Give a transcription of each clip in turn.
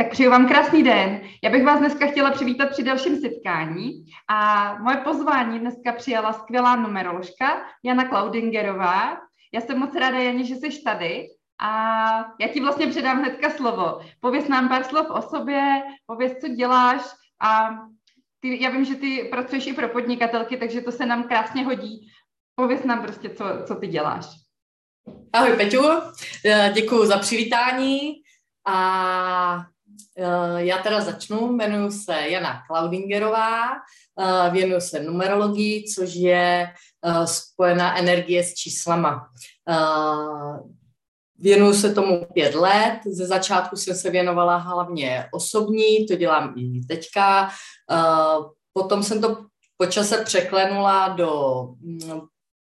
Tak přeju vám krásný den. Já bych vás dneska chtěla přivítat při dalším setkání a moje pozvání dneska přijala skvělá numeroložka Jana Klaudingerová. Já jsem moc ráda, Janě, že jsi tady a já ti vlastně předám hnedka slovo. Pověz nám pár slov o sobě, pověz, co děláš a ty, já vím, že ty pracuješ i pro podnikatelky, takže to se nám krásně hodí. Pověz nám prostě, co, co ty děláš. Ahoj Peťu, děkuji za přivítání a Eh, já teda začnu, jmenuji se Jana Klaudingerová, eh, věnuju se numerologii, což je eh, spojená energie s číslama. Věnuju se tomu pět let, ze začátku jsem se věnovala hlavně osobní, to dělám i teďka, potom jsem to po čase překlenula do mm,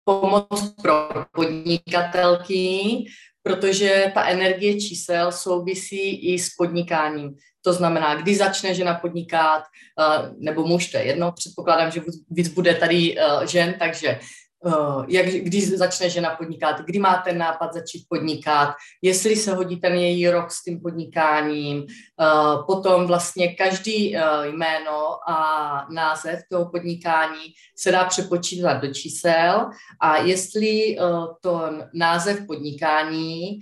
pomoc pro podnikatelky, protože ta energie čísel souvisí i s podnikáním. To znamená, kdy začne žena podnikat, eh, nebo muž, to je jedno, předpokládám, že víc bude tady eh, žen, takže jak, když začne žena podnikat, kdy má ten nápad začít podnikat, jestli se hodí ten její rok s tím podnikáním, eh, potom vlastně každý eh, jméno a název toho podnikání se dá přepočítat do čísel a jestli to název podnikání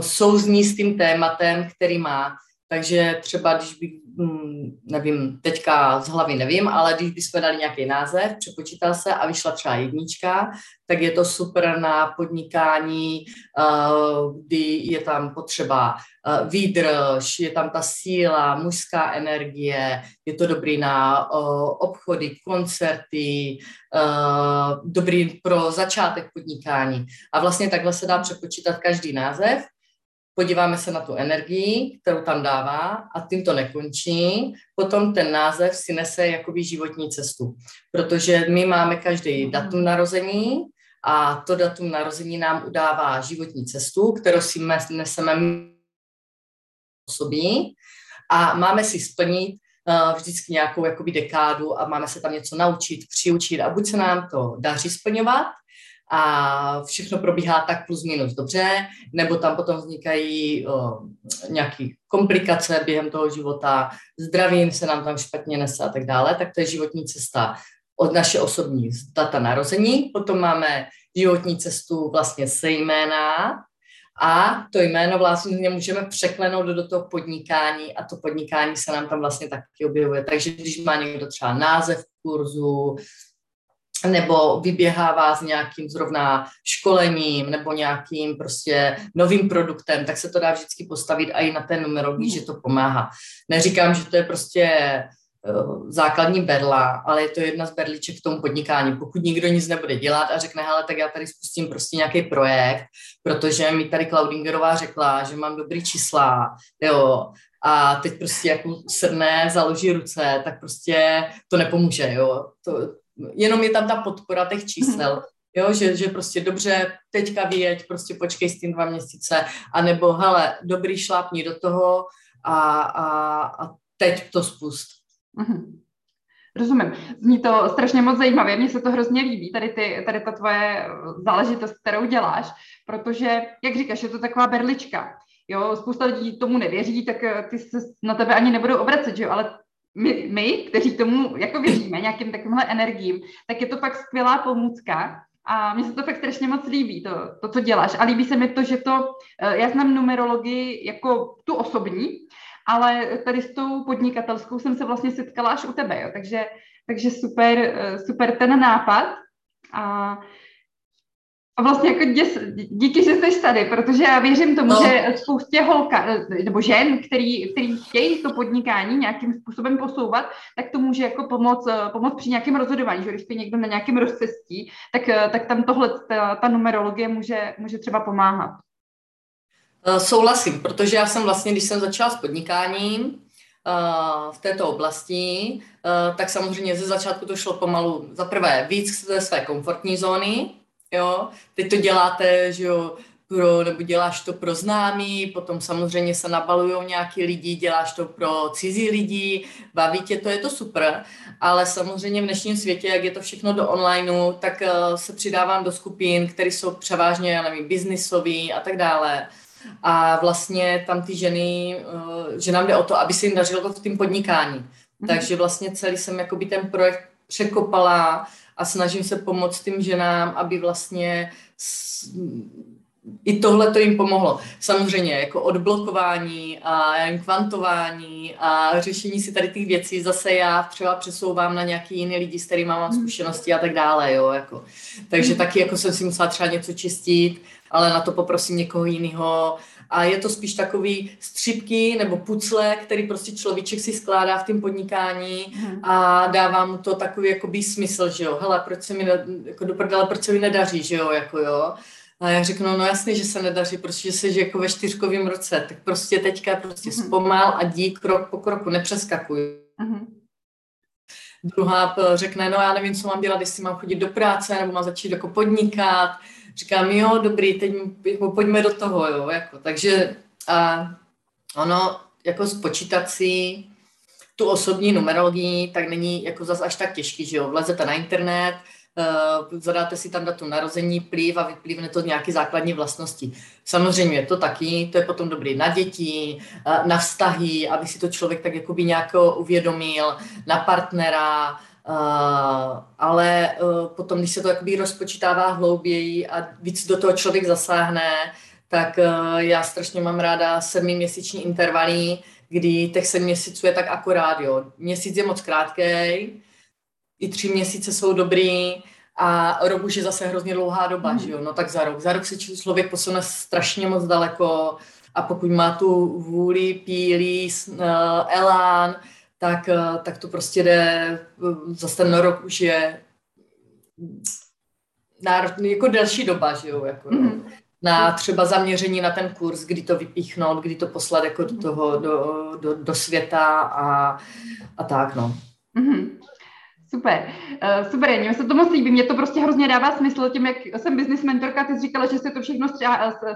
souzní s tím tématem, který má. Takže třeba, když hm, nevím, teďka z hlavy nevím, ale když bychom dali nějaký název, přepočítal se a vyšla třeba jednička, tak je to super na podnikání, eh, kdy je tam potřeba eh, výdrž, je tam ta síla, mužská energie, je to dobrý na eh, obchody, koncerty, dobrý pro začátek podnikání. A vlastně takhle se dá přepočítat každý název podíváme se na tu energii, kterou tam dává a tím to nekončí. Potom ten název si nese jakoby životní cestu, protože my máme každý mhm. datum narození a to datum narození nám udává životní cestu, kterou si neseme sobě a máme si splnit uh, vždycky nějakou jakoby dekádu a máme se tam něco naučit, přiučit a buď se nám to daří splňovat, a všechno probíhá tak plus minus dobře, nebo tam potom vznikají nějaké komplikace během toho života, zdravím se nám tam špatně nese a tak dále, tak to je životní cesta od naše osobní data narození. Potom máme životní cestu vlastně se jména a to jméno vlastně můžeme překlenout do toho podnikání a to podnikání se nám tam vlastně taky objevuje. Takže když má někdo třeba název kurzu, nebo vyběhává s nějakým zrovna školením nebo nějakým prostě novým produktem, tak se to dá vždycky postavit i na té numerologii, že to pomáhá. Neříkám, že to je prostě eh, základní berla, ale je to jedna z berliček v tom podnikání. Pokud nikdo nic nebude dělat a řekne, hele, tak já tady spustím prostě nějaký projekt, protože mi tady Klaudingerová řekla, že mám dobrý čísla, jo, a teď prostě jako sedne, založí ruce, tak prostě to nepomůže, jo. To, jenom je tam ta podpora těch čísel, jo, že, že prostě dobře, teďka vyjeď, prostě počkej s tím dva měsíce, anebo hele, dobrý šlápni do toho a, a, a teď to spust. Mm-hmm. Rozumím. Zní to strašně moc zajímavě, mně se to hrozně líbí, tady, ty, tady ta tvoje záležitost, kterou děláš, protože, jak říkáš, je to taková berlička. Jo, spousta lidí tomu nevěří, tak ty se na tebe ani nebudou obracet, že jo, ale my, my, kteří tomu jako věříme, nějakým takovýmhle energiím, tak je to fakt skvělá pomůcka a mně se to fakt strašně moc líbí, to, to, co děláš. A líbí se mi to, že to, eh, já znám numerologii jako tu osobní, ale tady s tou podnikatelskou jsem se vlastně setkala až u tebe, jo. Takže, takže super, eh, super ten nápad. A a vlastně jako děs, díky, že jsi tady, protože já věřím tomu, no. že spoustě holka, nebo žen, který, který chtějí to podnikání nějakým způsobem posouvat, tak to může jako pomoct, pomoct při nějakém rozhodování, že když je někdo na nějakém rozcestí, tak, tak tam tohle, ta, ta numerologie může, může třeba pomáhat. Eh, souhlasím, protože já jsem vlastně, když jsem začala s podnikáním, eh, v této oblasti, eh, tak samozřejmě ze začátku to šlo pomalu za prvé víc ze své komfortní zóny, jo, teď to děláte, že jo, pro, nebo děláš to pro známý, potom samozřejmě se nabalují nějaký lidi, děláš to pro cizí lidi, baví tě to, je to super, ale samozřejmě v dnešním světě, jak je to všechno do onlineu, tak uh, se přidávám do skupin, které jsou převážně, já nevím, biznisový a tak dále. a vlastně tam ty ženy, uh, že nám jde o to, aby se jim dařilo v tím podnikání. Mm-hmm. Takže vlastně celý jsem jakoby ten projekt překopala a snažím se pomoct tím ženám, aby vlastně s, i tohle to jim pomohlo. Samozřejmě jako odblokování a kvantování a řešení si tady těch věcí zase já třeba přesouvám na nějaký jiný lidi, s kterými mám hmm. zkušenosti a tak dále, jo, jako. Takže hmm. taky jako jsem si musela třeba něco čistit, ale na to poprosím někoho jiného. A je to spíš takový střipky nebo pucle, který prostě človíček si skládá v tom podnikání hmm. a dává mu to takový jakoby smysl, že jo, hele, proč se mi, jako do prdele, proč se mi nedaří, že jo, jako jo. A já řeknu, no jasně, že se nedaří, protože jsi jako ve čtyřkovém roce, tak prostě teďka prostě mm-hmm. zpomal a dí krok po kroku, nepřeskakuj. Mm-hmm. Druhá řekne, no já nevím, co mám dělat, jestli mám chodit do práce, nebo mám začít jako podnikat. Říkám, jo, dobrý, teď jako pojďme do toho, jo, jako, takže a ono, jako spočítat si tu osobní numerologii, tak není jako zas až tak těžký, že jo, vlezete na internet, uh, zadáte si tam datum narození, pliv a vyplivne to nějaké základní vlastnosti. Samozřejmě to taky, to je potom dobrý na děti, uh, na vztahy, aby si to člověk tak jakoby nějak uvědomil, na partnera, uh, ale uh, potom, když se to jakoby rozpočítává hlouběji a víc do toho člověk zasáhne, tak uh, já strašně mám ráda sedmiměsíční intervaly, kdy těch sedm měsíců je tak akorát, jo. Měsíc je moc krátký, i tři měsíce jsou dobrý a rok už je zase hrozně dlouhá doba, mm. že jo, no tak za rok. Za rok se člověk posune strašně moc daleko a pokud má tu vůli, pílí, uh, elán, tak, uh, tak to prostě jde, uh, zase ten rok už je náročný, jako delší doba, že jo, jako, mm. no. Mhm. na třeba zaměření na ten kurz, kdy to vypíchnout, kdy to poslat jako do toho, do, do, do světa a, a tak, no. Mm-hmm. Super, uh, super, mě se to moc líbí, mě to prostě hrozně dává smysl tím, jak jsem business mentorka, ty jsi říkala, že se to všechno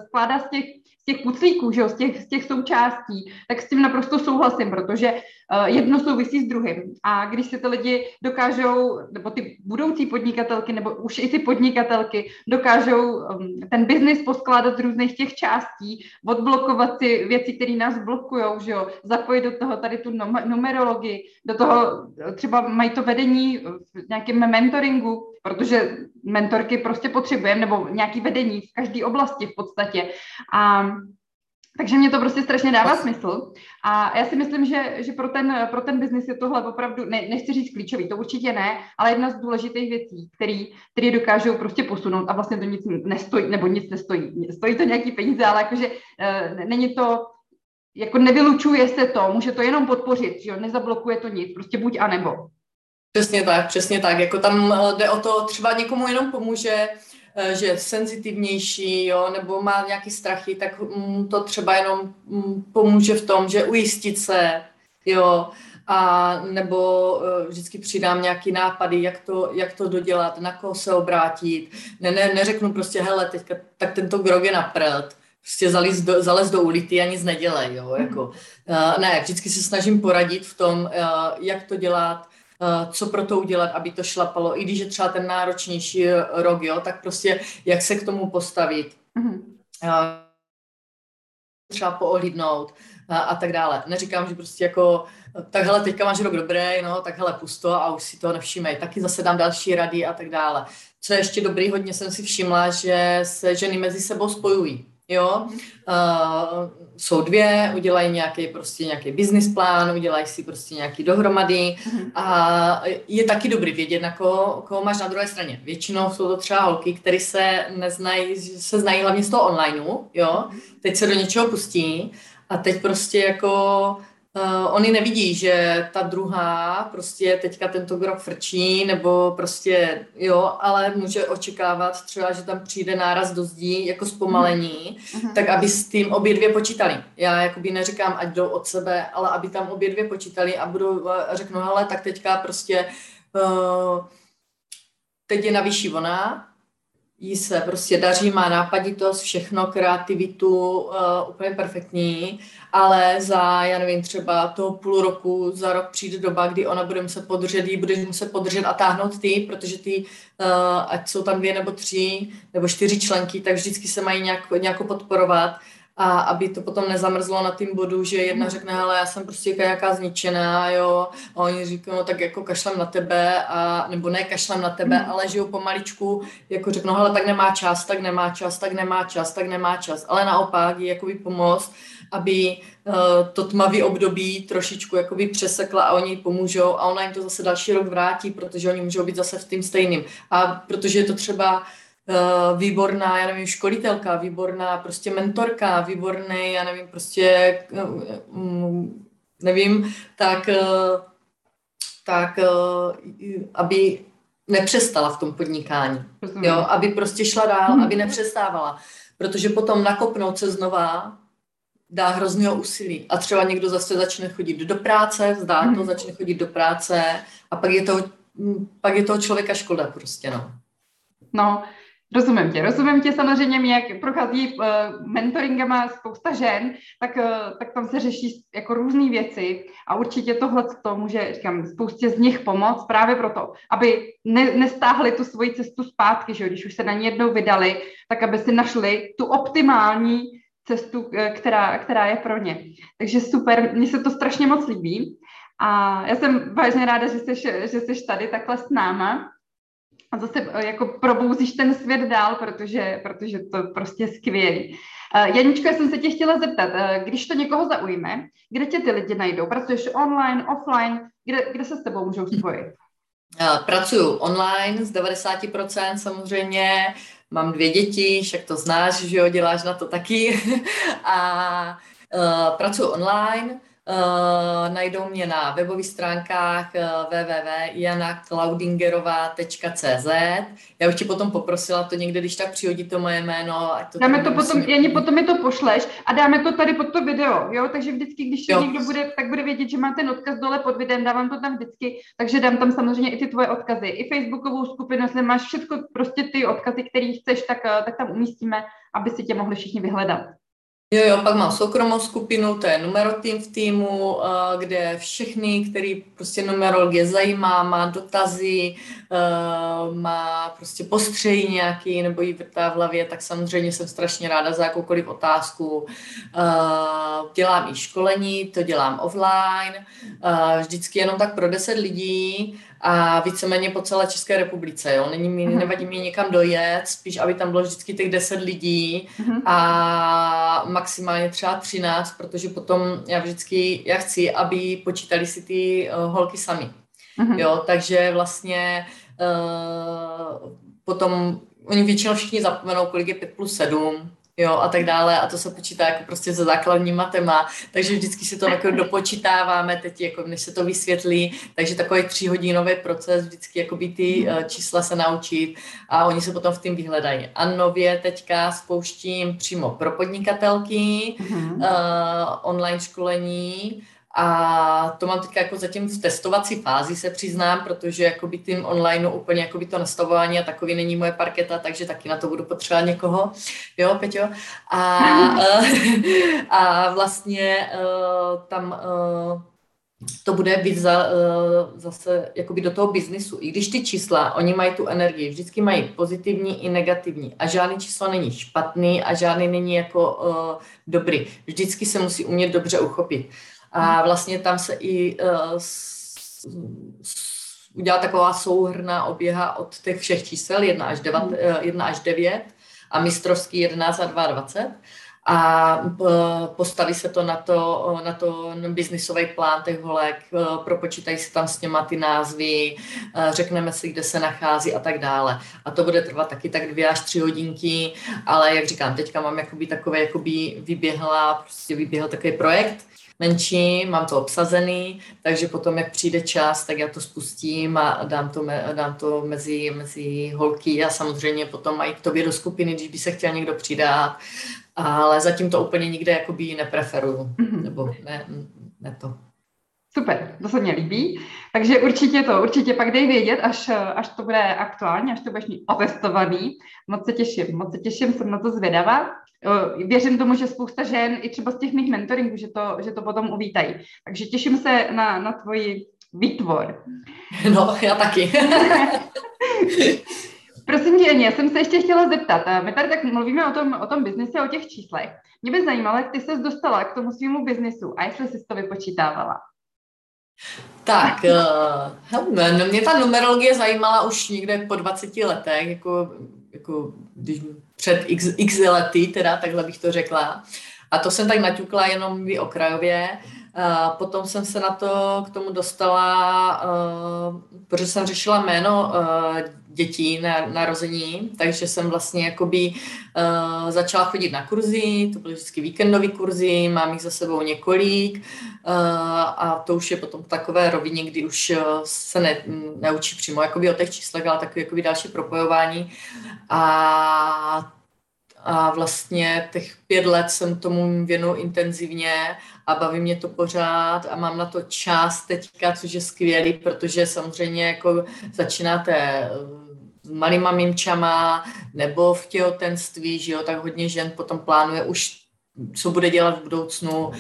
skládá z těch z těch puclíků, že jo, z, těch, z těch součástí, tak s tím naprosto souhlasím, protože uh, jedno souvisí s druhým. A když si ty lidi dokážou, nebo ty budoucí podnikatelky, nebo už i ty podnikatelky dokážou um, ten biznis poskládat z různých těch částí, odblokovat ty věci, které nás blokují, že jo, zapojit do toho tady tu numerologii, do toho třeba mají to vedení v nějakém mentoringu, protože mentorky prostě potřebujeme, nebo nějaký vedení v každé oblasti v podstatě. A takže mě to prostě strašně dává smysl. A já si myslím, že, že pro ten, pro ten biznis je tohle opravdu, ne, nechci říct klíčový, to určitě ne, ale jedna z důležitých věcí, který, který dokážou prostě posunout a vlastně to nic nestojí, nebo nic nestojí. Stojí to nějaký peníze, ale jakože uh, není to, jako nevylučuje se to, může to jenom podpořit, že jo, nezablokuje to nic, prostě buď a nebo. Přesně tak, přesně tak. Jako tam eh, jde o to, třeba někomu jenom pomůže, eh, že je senzitivnější, jo, nebo má nějaký strachy, tak to třeba jenom pomůže v tom, že ujistit se, jo, a nebo uh, vždycky přidám nějaký nápady, jak to, jak to dodělat, na koho se obrátit. Ne, ne, neřeknu prostě, hele, teďka, tak tento grog je na prd, prostě zalez do, zalez do ulity a nic nedělej, jo, jako. Uh, ne, vždycky se snažím poradit v tom, jak to dělat, Eh, co pro to udělat, aby to šlapalo, i když je třeba ten náročnější rok, jo, tak prostě jak se k tomu postavit. Mm-hmm. Třeba poohlídnout a, a tak dále. Neříkám, že prostě jako tak hele, teďka máš rok dobrý, no, tak hele, pusto a už si to nevšímej. Taky zase dám další rady a tak dále. Co je ještě dobrý, hodně jsem si všimla, že se ženy mezi sebou spojují jo. Uh, jsou dvě, udělají nějaký prostě nějaký business plán, udělají si prostě nějaký dohromady uh-huh. a je taky dobrý vědět, na koho, koho máš na druhé straně. Většinou jsou to třeba holky, které se neznají, se znají hlavně z toho onlineu, jo. Teď se do něčeho pustí a teď prostě jako Uh, oni nevidí, že ta druhá prostě teďka tento grok frčí, nebo prostě jo, ale může očekávat třeba, že tam přijde náraz do zdí jako zpomalení, uh-huh. tak aby s tím obě dvě počítali. Já jakoby neříkám, ať jdou od sebe, ale aby tam obě dvě počítali a budou a řeknu, hele, tak teďka prostě uh, teď je na vyšší ona, jí se prostě daří, má nápaditost, všechno, kreativitu, uh, úplně perfektní, ale za, já nevím, třeba toho půl roku, za rok přijde doba, kdy ona bude muset podržet, jí budeš muset podržet a táhnout ty, protože ty, uh, ať jsou tam dvě nebo tři nebo čtyři členky, tak vždycky se mají nějak, nějak podporovat a aby to potom nezamrzlo na tým bodu, že jedna mhm. řekne, ale já jsem prostě nějaká zničená, jo, a oni říkají, no tak jako kašlem na tebe, a, nebo ne kašlem na tebe, mm. ale žijou pomaličku, jako řeknou, hele, tak nemá čas, tak nemá čas, tak nemá čas, tak nemá čas, ale naopak je jakoby pomoct, aby uh, to tmavý období trošičku jakoby přesekla a oni pomůžou a ona jim to zase další rok vrátí, protože oni můžou být zase v tím stejným. A protože je to třeba výborná, já nevím, školitelka, výborná prostě mentorka, výborný, já nevím, prostě, uh, nevím, tak, uh, tak aby nepřestala v tom podnikání, jo, aby prostě šla dál, hmm. aby nepřestávala, protože potom nakopnout se znova dá hrozného úsilí a třeba někdo zase začne chodit do práce, vzdá to, hmm. začne chodit do práce a pak je to, pak je toho člověka škoda prostě, no. No, Rozumím tě, rozumím tě samozřejmě, jak prochází uh, mentoringama spousta žen, tak, uh, tak tam se řeší jako různé věci a určitě tohle to může, říkám, spoustě z nich pomoct právě proto, aby ne, nestáhli tu svoji cestu zpátky, že když už se na ní jednou vydali, tak aby si našli tu optimální cestu, uh, která, která je pro ně. Takže super, mně se to strašně moc líbí a já jsem vážně ráda, že jsi, že jsi tady takhle s náma a zase eh, jako probouzíš ten svět dál, protože, protože to prostě je skvělý. Uh, Janičko, já jsem se tě chtěla zeptat, uh, když to někoho zaujme, kde tě ty lidi najdou? Pracuješ online, offline, kde, kde se s tebou můžou spojit? Pracuju online z 90% samozřejmě, mám dvě děti, však to znáš, že jo, děláš na to taky. a uh, pracuji online, Uh, najdou mě na webových stránkách uh, www.janaklaudingerová.cz Já už ti potom poprosila to někde, když tak přihodí to moje jméno. Ať to dáme to potom, Janě, potom mi to pošleš a dáme to tady pod to video, jo? Takže vždycky, když jo. někdo bude, tak bude vědět, že má ten odkaz dole pod videem, dávám to tam vždycky, takže dám tam samozřejmě i ty tvoje odkazy, i facebookovou skupinu, jestli máš všechno, prostě ty odkazy, které chceš, tak, eh, tak tam umístíme, aby si tě mohli všichni vyhledat. Jo, jo, pak mám soukromou skupinu, to je numerotým v týmu, eh, kde všechny, který prostě numerologie zajímá, má dotazy, eh, má prostě postřejí nějaký nebo jí vrtá v hlavě, tak samozřejmě jsem strašně ráda za jakoukoliv otázku. Eh, dělám i školení, to dělám offline, vždycky jenom tak pro 10 lidí, a víceméně po celé České republice. Jo? Není mi, mm-hmm. nevadí mi někam dojet, spíš, aby tam bylo vždycky těch 10 lidí mm-hmm. a maximálně třeba 13, protože potom já vždycky, já chci, aby počítali si ty uh, holky sami. Mm-hmm. Jo? Takže vlastně uh, potom oni většinou všichni zapomenou, kolik je 5 plus 7, jo, a tak dále. A to se počítá jako prostě ze základní matema, takže vždycky si to jako dopočítáváme teď, jako než se to vysvětlí, takže takový tříhodinový proces, vždycky jako by ty uh, čísla se naučit a oni se potom v tím vyhledají. A nově teďka spouštím přímo pro podnikatelky uh-huh. uh, online školení, a to mám teď jako zatím v testovací fázi, se přiznám, protože jakoby tím online úplně jakoby to nastavování a takový není moje parketa, takže taky na to budu potřebovat někoho. Jo, Peťo? A, eh, a vlastně uh, tam uh, to bude víc za, zase jakoby do toho biznisu. I když ty čísla, oni mají tu energii, vždycky mají pozitivní i negativní a žádný číslo není špatný a žádný není jako uh, dobrý. Vždycky se musí umět dobře uchopit. A vlastně tam se i uh, s, s, udělá taková souhrná oběha od těch všech čísel 1 až 9, uh, 1 až 9 a mistrovský 11 a 22 a eh, postaví se to na to, na to biznisový plán těch holek, propočítají se tam s něma ty názvy, řekneme si, kde se nachází a tak dále. A to bude trvat taky tak dvě až tři hodinky, ale jak říkám, teďka mám jakoby takové, jakoby vyběhla, prostě vyběhl takový projekt, menší, mám to obsazený, takže potom, jak přijde čas, tak já to spustím a dám to, me, dám to mezi, mezi holky a samozřejmě potom mají k tobě do skupiny, když by se chtěl někdo přidat, ale zatím to úplně nikde jakoby nepreferuju, mm-hmm. nebo ne, ne to. Super, to se mě líbí. Takže určitě to, určitě pak dej vědět, až, až to bude aktuálně, až to budeš mít otestovaný. Moc se těším, moc se těším, jsem na to zvědavá. Věřím tomu, že spousta žen, i třeba z těch mých mentoringů, že to, že to potom uvítají. Takže těším se na, na tvoji výtvor. No, já taky. Prosím tě, já jsem se ještě chtěla zeptat. Eh, my tady tak mluvíme o tom, o tom biznisu, o těch číslech. Mě by zajímalo, jak ty se dostala k tomu svýmu biznisu a jestli jsi to vypočítávala. Tak, uh, no, mě ta numerologie zajímala už někde po 20 letech, jako, jako když před x, x lety, teda takhle bych to řekla. A to jsem tak naťukla jenom okrajově. Uh, potom jsem se na to k tomu dostala, uh, protože jsem řešila jméno uh, dětí na narození, takže jsem vlastně jakoby začala chodit na kurzy, to byly vždycky víkendové kurzy, mám jich za sebou několik a to už je potom takové rovině, kdy už se ne, neučí přímo jakoby o těch číslech, ale takové jakoby další propojování. A a vlastně těch pět let jsem tomu věnu intenzivně a baví mě to pořád a mám na to čas teďka, což je skvělý, protože samozřejmě jako začínáte eh, malýma mimčama nebo v těhotenství, že jo, tak hodně žen potom plánuje už, co bude dělat v budoucnu,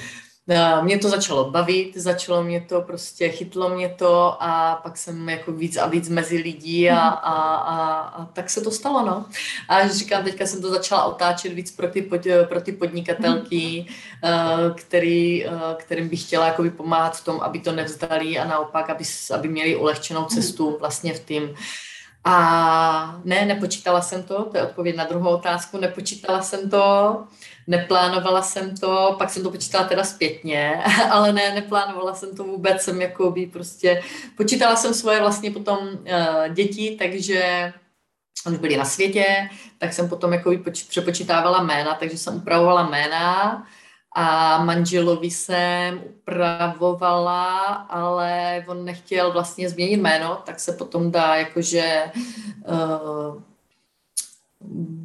mě to začalo bavit, začalo mě to prostě, chytlo mě to a pak jsem jako víc a víc mezi lidí a, mhm. a, a, a tak se to stalo, no. A říkám, teďka jsem to začala otáčet víc pro ty, pod, pro ty podnikatelky, mhm. který, kterým bych chtěla jakoby pomáhat v tom, aby to nevzdali a naopak, aby, aby měli ulehčenou mhm. cestu vlastně v tím, a ne, nepočítala jsem to, to je odpověď na druhou otázku, nepočítala jsem to, neplánovala jsem to, pak jsem to počítala teda zpětně, ale ne, neplánovala jsem to vůbec, jsem jako by prostě, počítala jsem svoje vlastně potom uh, děti, takže oni byli na světě, tak jsem potom jako přepočítávala jména, takže jsem upravovala jména, a manželovi jsem upravovala, ale on nechtěl vlastně změnit jméno, tak se potom dá jakože uh,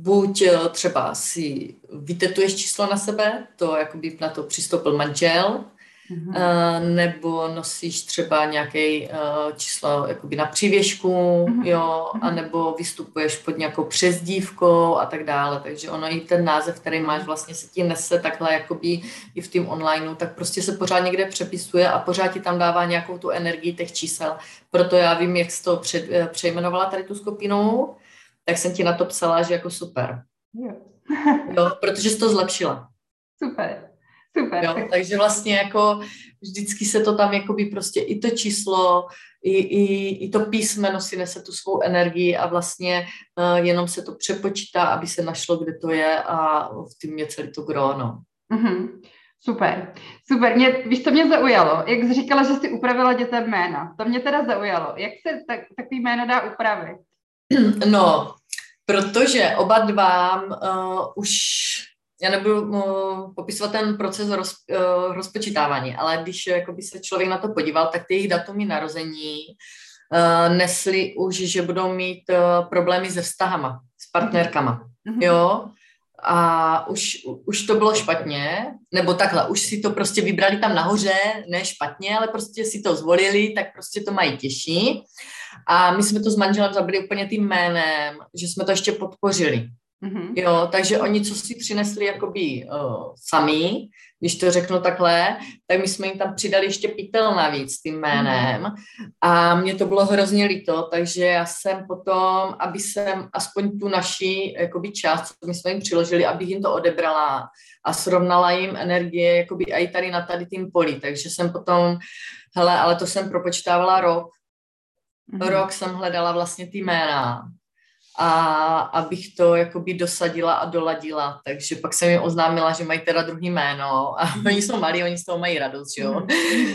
buď eh, třeba si vytetuješ číslo na sebe, to jakoby na to přistoupil manžel, mm-hmm. nebo nosíš třeba nějaké uh, číslo jakoby na přívěšku, mm-hmm. jo, mhm. anebo vystupuješ pod nějakou přezdívkou a tak dále, takže ono i ten název, který máš, vlastně se ti nese takhle jakoby i v tom onlineu, tak prostě se pořád někde přepisuje a pořád ti tam dává nějakou tu energii těch čísel. Proto já vím, jak jsi to před, přejmenovala tady tu skupinu, tak jsem ti na to psala, že jako super. Jo. jo protože jsi to zlepšila. Super. Super. Jo, takže vlastně jako vždycky se to tam jakoby prostě i to číslo, i, i, i to písmeno si nese tu svou energii a vlastně uh, jenom se to přepočítá, aby se našlo, kde to je a v tím je celý to gro, no. Mm-hmm. Super, super. Mě, víš, co mě zaujalo? Jak jsi říkala, že jsi upravila dětem jména. To mě teda zaujalo. Jak se tak, takový jméno dá upravit? No, protože oba dva uh, už já nebudu uh, popisovat ten proces roz, uh, rozpočítávání, ale když jakoby se člověk na to podíval, tak ty jejich datumy narození uh, nesly už, že budou mít uh, problémy se vztahama, s partnerkama, mm-hmm. jo, a už, už to bylo špatně, nebo takhle, už si to prostě vybrali tam nahoře, ne špatně, ale prostě si to zvolili, tak prostě to mají těžší. A my jsme to s manželem zabili úplně tím jménem, že jsme to ještě podpořili. Mm-hmm. Jo, takže oni, co si přinesli jakoby uh, sami, když to řeknu takhle, tak my jsme jim tam přidali ještě pytel navíc tím jménem mm-hmm. a mě to bylo hrozně líto, takže já jsem potom, aby jsem aspoň tu naši jakoby část, co my jsme jim přiložili, abych jim to odebrala a srovnala jim energie jakoby i tady na tady tím poli, takže jsem potom, hele, ale to jsem propočítávala rok, mm-hmm. rok jsem hledala vlastně ty jména a abych to jakoby dosadila a doladila. Takže pak jsem jim oznámila, že mají teda druhý jméno a oni jsou malí, oni z toho mají radost, jo. Mm.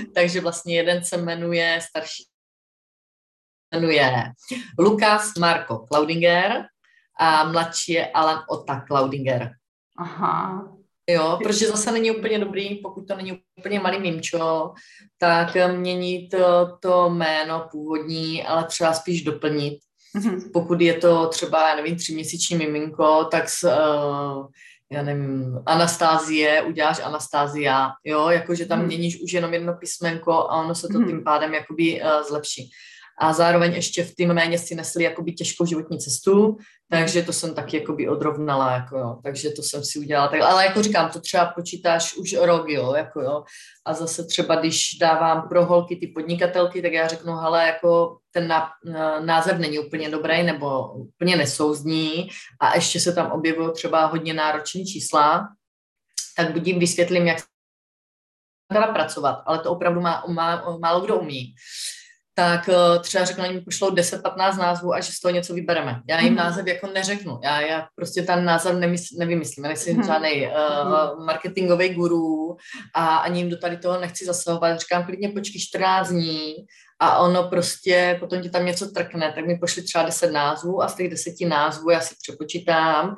Takže vlastně jeden se jmenuje starší jmenuje Lukas Marko Klaudinger a mladší je Alan Ota Klaudinger. Aha. Jo, protože zase není úplně dobrý, pokud to není úplně malý mimčo, tak měnit to, to jméno původní, ale třeba spíš doplnit Mm-hmm. Pokud je to třeba, já nevím, tříměsíční miminko, tak s, uh, já nevím, Anastázie, uděláš Anastázia, jo, jakože tam mm-hmm. měníš už jenom jedno písmenko a ono se to mm-hmm. tím pádem jakoby uh, zlepší. A zároveň ještě v tým méně si nesli jakoby těžkou životní cestu, takže to jsem taky jakoby odrovnala, jako jo. takže to jsem si udělala. Tak, ale jako říkám, to třeba počítáš už rok, jo, jako jo. A zase třeba, když dávám pro holky ty podnikatelky, tak já řeknu, hele, jako ten název není úplně dobrý nebo úplně nesouzdní a ještě se tam objevují třeba hodně náročné čísla, tak budím vysvětlím, jak dala pracovat, ale to opravdu má, má, málo kdo umí tak eh, třeba řekla, že mi pošlou 10-15 názvů a že z toho něco vybereme. Já jim mm. název jako neřeknu. Já, já prostě ten název nemysl, nevymyslím. Já nejsem mm. žádný uh, marketingový guru a ani jim do tady toho nechci zasahovat. Říkám, klidně počkej 14 dní a ono prostě, potom ti tam něco trkne, tak mi pošli třeba 10 názvů a z těch 10 názvů já si přepočítám,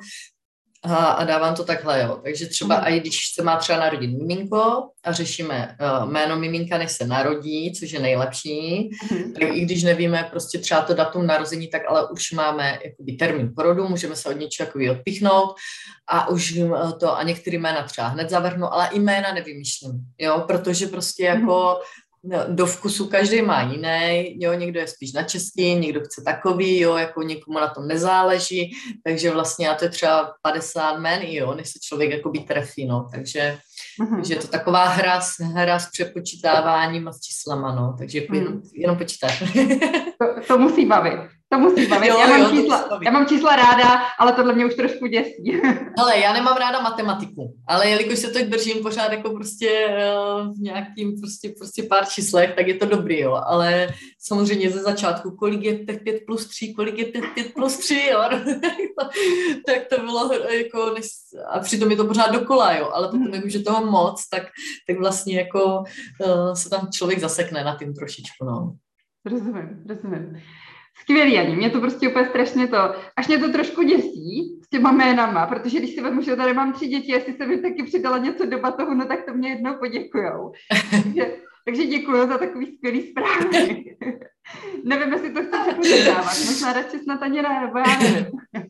a, a dávám to takhle, jo. Takže třeba mm. i když se má třeba narodit miminko a řešíme uh, jméno miminka, než se narodí, což je nejlepší, mm. tak i když nevíme prostě třeba to datum narození, tak ale už máme jakoby termín porodu, můžeme se od něčeho jakoby odpichnout a už uh, to a některé jména třeba hned zavrhnu, ale i jména nevymýšlím, jo, protože prostě jako mm No, do vkusu každý má jiný, jo, někdo je spíš na český, někdo chce takový, jo, jako někomu na tom nezáleží, takže vlastně a to je třeba 50 men, jo, než se člověk jako by trefí, no, takže, uh-huh. takže je to taková hra, hra s přepočítáváním a s číslama, no, takže uh-huh. jenom, jenom počítáš. to, to musí bavit. To musí bavit. Jo, já, mám jo, čísla, já mám čísla ráda, ale tohle mě už trošku děsí. Ale já nemám ráda matematiku, ale jelikož se to držím pořád jako prostě uh, v nějakým prostě, prostě pár číslech, tak je to dobrý, jo. Ale samozřejmě ze začátku, kolik je 5 plus 3, kolik je 5 plus 3, jo. tak to bylo jako, než, a přitom je to pořád dokola, jo. Ale potom, jak už je toho moc, tak, tak vlastně jako uh, se tam člověk zasekne na tím trošičku, no. Rozumím, rozumím. Skvělý, Ani. Mě to prostě úplně strašně to, až mě to trošku děsí s těma jménama, protože když si vezmu, že tady mám tři děti, jestli se mi taky přidala něco do batohu, no tak to mě jednou poděkujou. takže, takže děkuji za takový skvělý zprávy. nevím, jestli to chci předávat, možná radši snad ani ne, nebo já nevím.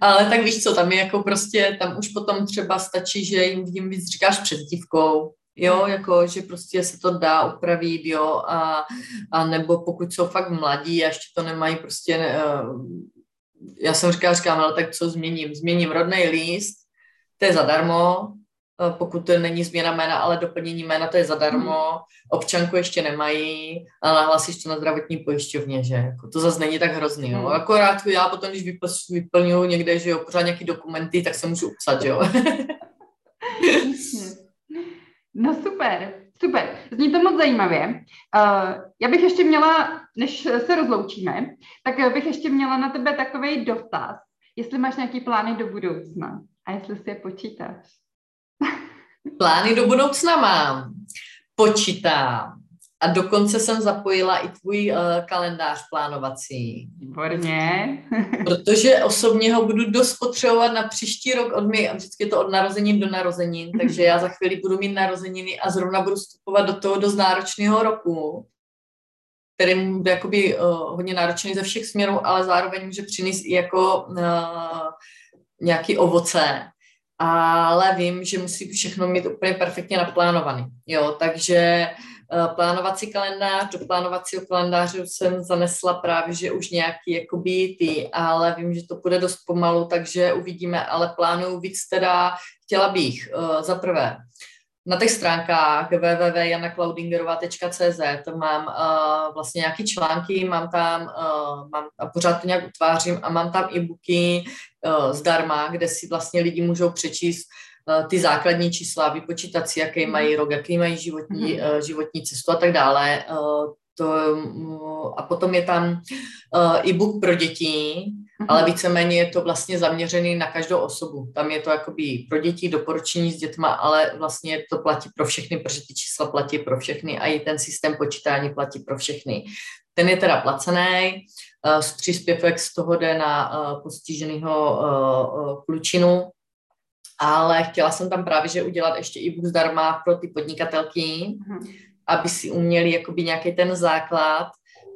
Ale tak víš co, tam je jako prostě, tam už potom třeba stačí, že jim, jim víc říkáš před dívkou, jo, jako, že prostě se to dá upravit, jo, a, a nebo pokud jsou fakt mladí a ještě to nemají prostě, uh, já jsem říkala, říkám, ale tak co změním? Změním rodný list, to je zadarmo, uh, pokud to není změna jména, ale doplnění jména, to je zadarmo, hmm. občanku ještě nemají, a nahlasíš to na zdravotní pojišťovně, že jako, to zase není tak hrozný, jo. Hmm. Akorát já potom, když vyplňuji někde, že jo, pořád nějaký dokumenty, tak se můžu upsat, jo. No super, super. Zní to moc zajímavě. Uh, já bych ještě měla, než se rozloučíme, tak bych ještě měla na tebe takový dotaz, jestli máš nějaký plány do budoucna a jestli si je počítáš. Plány do budoucna mám. Počítám. A dokonce jsem zapojila i tvůj uh, kalendář plánovací. Výborně. protože osobně ho budu dost potřebovat na příští rok od mě, vždycky je to od narozenin do narozenin, takže já za chvíli budu mít narozeniny a zrovna budu vstupovat do toho dost náročného roku, který bude jakoby uh, hodně náročný ze všech směrů, ale zároveň může přinést i jako uh, nějaký ovoce. Ale vím, že musí všechno mít úplně perfektně naplánovaný. Jo, takže plánovací kalendář. Do plánovacího kalendáře jsem zanesla právě, že už nějaký jakoby ty, ale vím, že to bude dost pomalu, takže uvidíme, ale plánuju víc teda, chtěla bych uh, za prvé na těch stránkách www.janaklaudingerová.cz mám uh, vlastně nějaké články, mám tam, uh, mám, a pořád to nějak utvářím a mám tam e-booky uh, zdarma, kde si vlastně lidi můžou přečíst Eh, ty základní čísla, vypočítat si, jaký mhm. mají rok, jaký mají životní, mm-hmm. životní cestu a tak dále. Eh, to, mm, a potom je tam e-book pro děti, mm-hmm. ale víceméně je to vlastně zaměřený na každou osobu. Tam je to jakoby pro děti, doporučení s dětma, ale vlastně to platí pro všechny, protože ty čísla platí pro všechny a i ten systém počítání platí pro všechny. Ten je teda placený, z příspěvek z toho jde na postiženého klučinu, ale chtěla jsem tam právě, že udělat ještě i book zdarma pro ty podnikatelky, mm-hmm. aby si uměli jakoby nějaký ten základ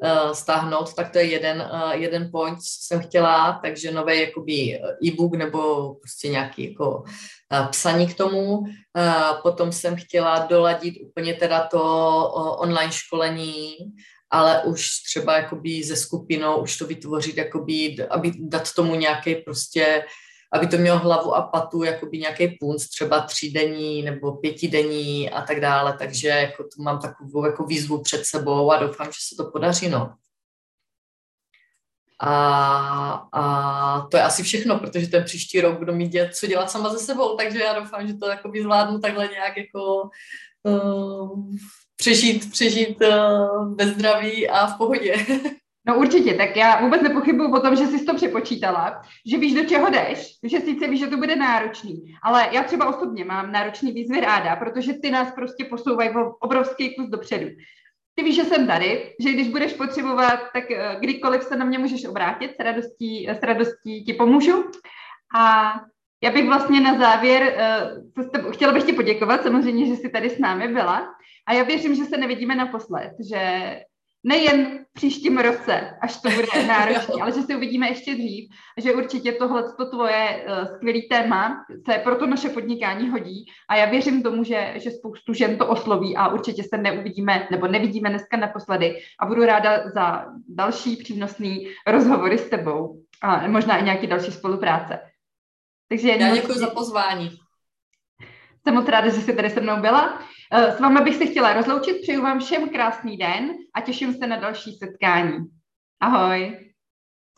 uh, stáhnout, tak to je jeden, uh, jeden point, co jsem chtěla, takže nový jakoby e-book nebo prostě nějaký jako uh, psaní k tomu. Uh, potom jsem chtěla doladit úplně teda to uh, online školení, ale už třeba jakoby ze skupinou, už to vytvořit, jakoby, aby dát tomu nějaký prostě, aby to mělo hlavu a patu, jakoby nějaký punc, třeba třídenní nebo pětidenní a tak dále, takže jako tu mám takovou jako výzvu před sebou a doufám, že se to podaří, no. A, a to je asi všechno, protože ten příští rok budu mít dět, co dělat sama ze sebou, takže já doufám, že to jakoby zvládnu takhle nějak jako uh, přežít, přežít uh, bez zdraví a v pohodě. No určitě, tak já vůbec nepochybuju o tom, že jsi to přepočítala, že víš, do čeho jdeš, že sice víš, že to bude náročný, ale já třeba osobně mám náročný výzvy ráda, protože ty nás prostě posouvají o obrovský kus dopředu. Ty víš, že jsem tady, že když budeš potřebovat, tak eh, kdykoliv se na mě můžeš obrátit, s radostí, s radostí ti pomůžu. A já bych vlastně na závěr, uh, chtěla bych ti poděkovat, samozřejmě, že jsi tady s námi byla. A já věřím, že se nevidíme naposled, že nejen v příštím roce, až to bude náročné, ale že se uvidíme ještě dřív, že určitě tohle to tvoje uh, skvělý téma se pro to naše podnikání hodí a já věřím tomu, že, že spoustu žen to osloví a určitě se neuvidíme nebo nevidíme dneska naposledy a budu ráda za další přínosný rozhovory s tebou a možná i nějaký další spolupráce. Takže já děkuji za pozvání. Jsem moc ráda, že jsi tady se mnou byla. Eh, s vámi bych se chtěla rozloučit, přeju vám všem krásný den a těším se na další setkání. Ahoj.